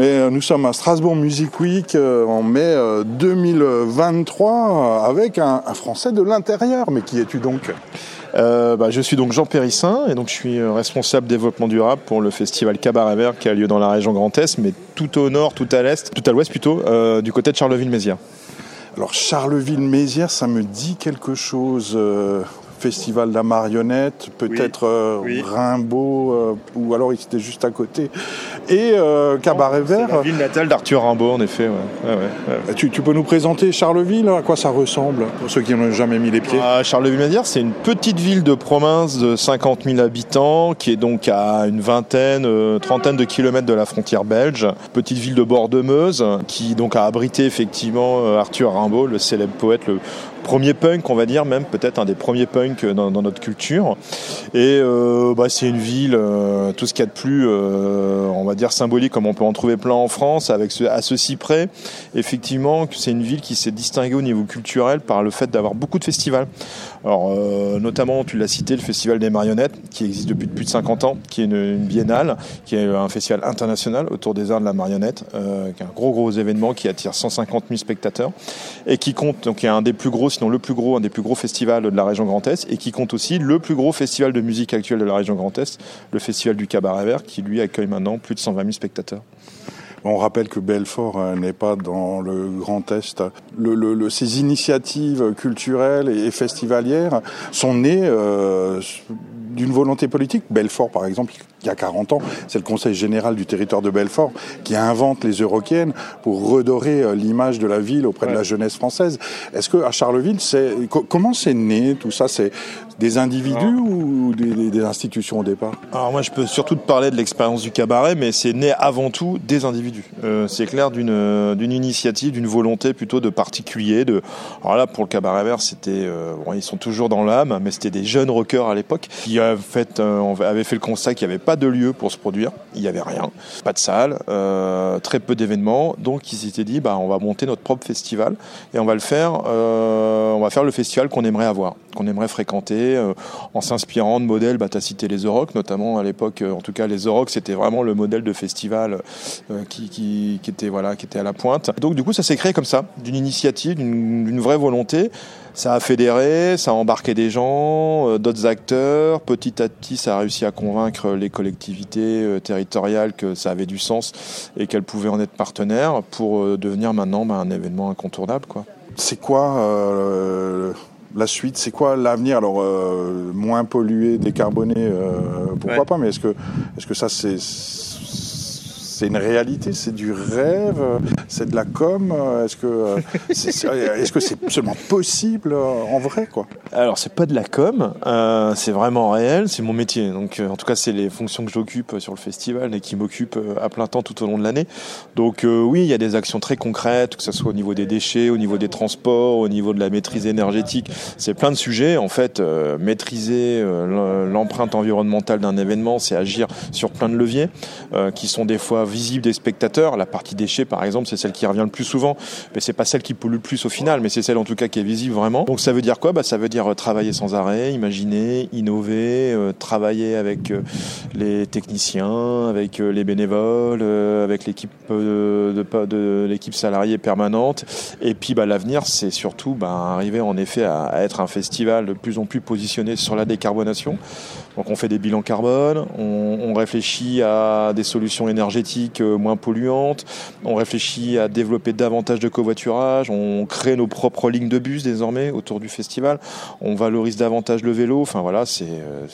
Mais nous sommes à Strasbourg Music Week en mai 2023 avec un, un Français de l'intérieur. Mais qui es-tu donc? Euh, bah, je suis donc Jean Périssin et donc je suis euh, responsable développement durable pour le festival Cabaret Vert qui a lieu dans la région Grand Est, mais tout au nord, tout à l'est, tout à l'ouest plutôt, euh, du côté de Charleville-Mézières. Alors Charleville-Mézières, ça me dit quelque chose. Euh, Festival de la marionnette, peut-être euh, Rimbaud, euh, ou alors il était juste à côté. Et euh, Cabaret Vert. La ville natale d'Arthur Rimbaud, en effet. Tu, peux nous présenter Charleville À quoi ça ressemble Pour ceux qui n'ont jamais mis les pieds? Ah, Charleville-Mézières, c'est une petite ville de province de 50 000 habitants, qui est donc à une vingtaine, trentaine de kilomètres de la frontière belge. Petite ville de bord de Meuse, qui donc a abrité effectivement Arthur Rimbaud, le célèbre poète, le premier punk, on va dire, même peut-être un des premiers punks dans, notre culture. Et euh, bah, c'est une ville, euh, tout ce qu'il y a de plus, euh, on va dire, symbolique, comme on peut en trouver plein en France, avec ce, à ceci près, effectivement, que c'est une ville qui s'est distinguée au niveau culturel par le fait d'avoir beaucoup de festivals. Alors, notamment, tu l'as cité, le Festival des marionnettes, qui existe depuis plus de 50 ans, qui est une, biennale, qui est un festival international autour des arts de la marionnette, qui est un gros, gros événement qui attire 150 000 spectateurs et qui compte, donc, qui est un des plus gros sinon le plus gros, un des plus gros festivals de la région Grand Est, et qui compte aussi le plus gros festival de musique actuel de la région Grand Est, le Festival du Cabaret Vert, qui lui accueille maintenant plus de 120 000 spectateurs. On rappelle que Belfort euh, n'est pas dans le Grand Est. Ces initiatives culturelles et festivalières sont nées euh, d'une volonté politique. Belfort, par exemple, il y a 40 ans, c'est le Conseil général du territoire de Belfort qui invente les Euroquiennes pour redorer euh, l'image de la ville auprès de la jeunesse française. Est-ce que à Charleville, c'est comment c'est né tout ça? C'est des individus ou des, institutions au départ? Alors moi, je peux surtout te parler de l'expérience du cabaret, mais c'est né avant tout des individus. Euh, c'est clair d'une euh, d'une initiative, d'une volonté plutôt de particuliers. De alors là, pour le cabaret vert, c'était bon, ils sont toujours dans l'âme, mais c'était des jeunes rockers à l'époque qui fait, avaient fait le constat qu'il n'y avait pas de lieu pour se produire, il n'y avait rien, pas de salle, euh, très peu d'événements, donc ils s'étaient dit bah on va monter notre propre festival et on va le faire, euh, on va faire le festival qu'on aimerait avoir, qu'on aimerait fréquenter, euh, en s'inspirant de modèles, bah as cité les Orocs notamment à l'époque, en tout cas les Orocs c'était vraiment le modèle de festival qui, qui, était voilà qui était à la pointe. Donc du coup ça s'est créé comme ça, d'une initiative, d'une vraie volonté ça a fédéré, ça a embarqué des gens, euh, d'autres acteurs. Petit à petit, ça a réussi à convaincre les collectivités euh, territoriales que ça avait du sens et qu'elles pouvaient en être partenaires pour euh, devenir maintenant bah, un événement incontournable. C'est quoi la suite C'est quoi l'avenir? Alors, moins pollué, décarboné, pourquoi pas Mais est-ce que, est -ce que ça, c'est c'est une réalité, c'est du rêve, c'est de la com. Est-ce que euh, c'est seulement possible euh, en vrai quoi? Alors c'est pas de la com, euh, c'est vraiment réel, c'est mon métier. Donc en tout cas c'est les fonctions que j'occupe sur le festival et qui m'occupent à plein temps tout au long de l'année. Donc oui il y a des actions très concrètes, que ce soit au niveau des déchets, au niveau des transports, au niveau de la maîtrise énergétique. C'est plein de sujets. En fait maîtriser l'empreinte environnementale d'un événement, c'est agir sur plein de leviers qui sont des fois visible des spectateurs. La partie déchets, par exemple, c'est celle qui revient le plus souvent, mais c'est pas celle qui pollue le plus au final, mais c'est celle en tout cas qui est visible vraiment. Donc ça veut dire quoi? Bah, Ça veut dire euh, travailler sans arrêt, imaginer, innover, euh, travailler avec euh, les techniciens, avec les bénévoles, avec l'équipe de, l'équipe salariée permanente. Et puis bah, l'avenir, c'est surtout bah, arriver en effet à être un festival de plus en plus positionné sur la décarbonation. Donc on fait des bilans carbone, on, réfléchit à des solutions énergétiques euh, moins polluantes, on réfléchit à développer davantage de covoiturage, on crée nos propres lignes de bus désormais autour du festival, on valorise davantage le vélo, enfin voilà, c'est... Euh,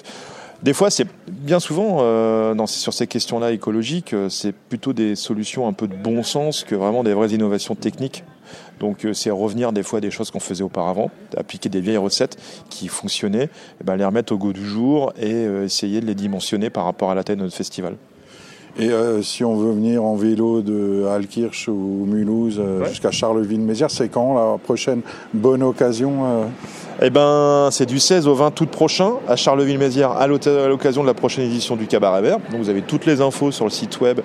des fois, c'est bien souvent euh, sur ces questions-là écologiques, c'est plutôt des solutions un peu de bon sens que vraiment des vraies innovations techniques. Donc c'est revenir des fois des choses qu'on faisait auparavant, appliquer des vieilles recettes qui fonctionnaient, et eh ben, les remettre au goût du jour et essayer de les dimensionner par rapport à la taille de notre festival. Et euh, si on veut venir en vélo de Alkirch ou Mulhouse jusqu'à Charleville-Mézières, c'est quand la prochaine bonne occasion eh ben, c'est du 16 au 20 août prochain à Charleville-Mézières à l'occasion de la prochaine édition du Cabaret Vert. Donc vous avez toutes les infos sur le site web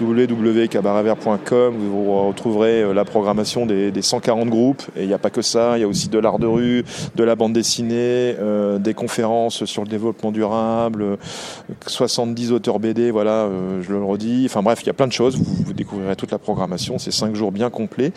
www.cabaretvert.com. Vous retrouverez euh, la programmation des, 140 groupes. Et il n'y a pas que ça, il y a aussi de l'art de rue, de la bande dessinée, euh, des conférences sur le développement durable, 70 auteurs BD. Voilà, euh, je le redis. Enfin bref, il y a plein de choses. Vous, découvrirez toute la programmation. C'est cinq jours bien complets.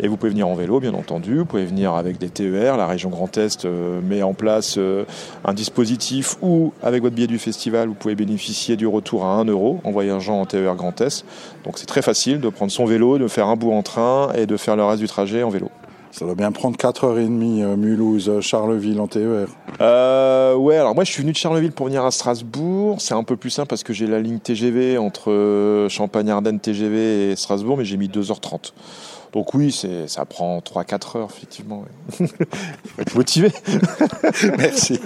Et vous pouvez venir en vélo, bien entendu. Vous pouvez venir avec des TER. La région Grand Est euh, met en place euh, un dispositif où, avec votre billet du festival, vous pouvez bénéficier du retour à 1 euro en voyageant en TER Grand Est. Donc c'est très facile de prendre son vélo, de faire un bout en train et de faire le reste du trajet en vélo. Ça doit bien prendre 4h30 euh, Mulhouse, Charleville en TER. Euh, ouais, alors moi je suis venu de Charleville pour venir à Strasbourg. C'est un peu plus simple parce que j'ai la ligne TGV entre euh, Champagne-Ardenne TGV et Strasbourg, mais j'ai mis 2h30. Donc oui, ça prend 3-4 heures, effectivement. Il faut être motivé. Merci.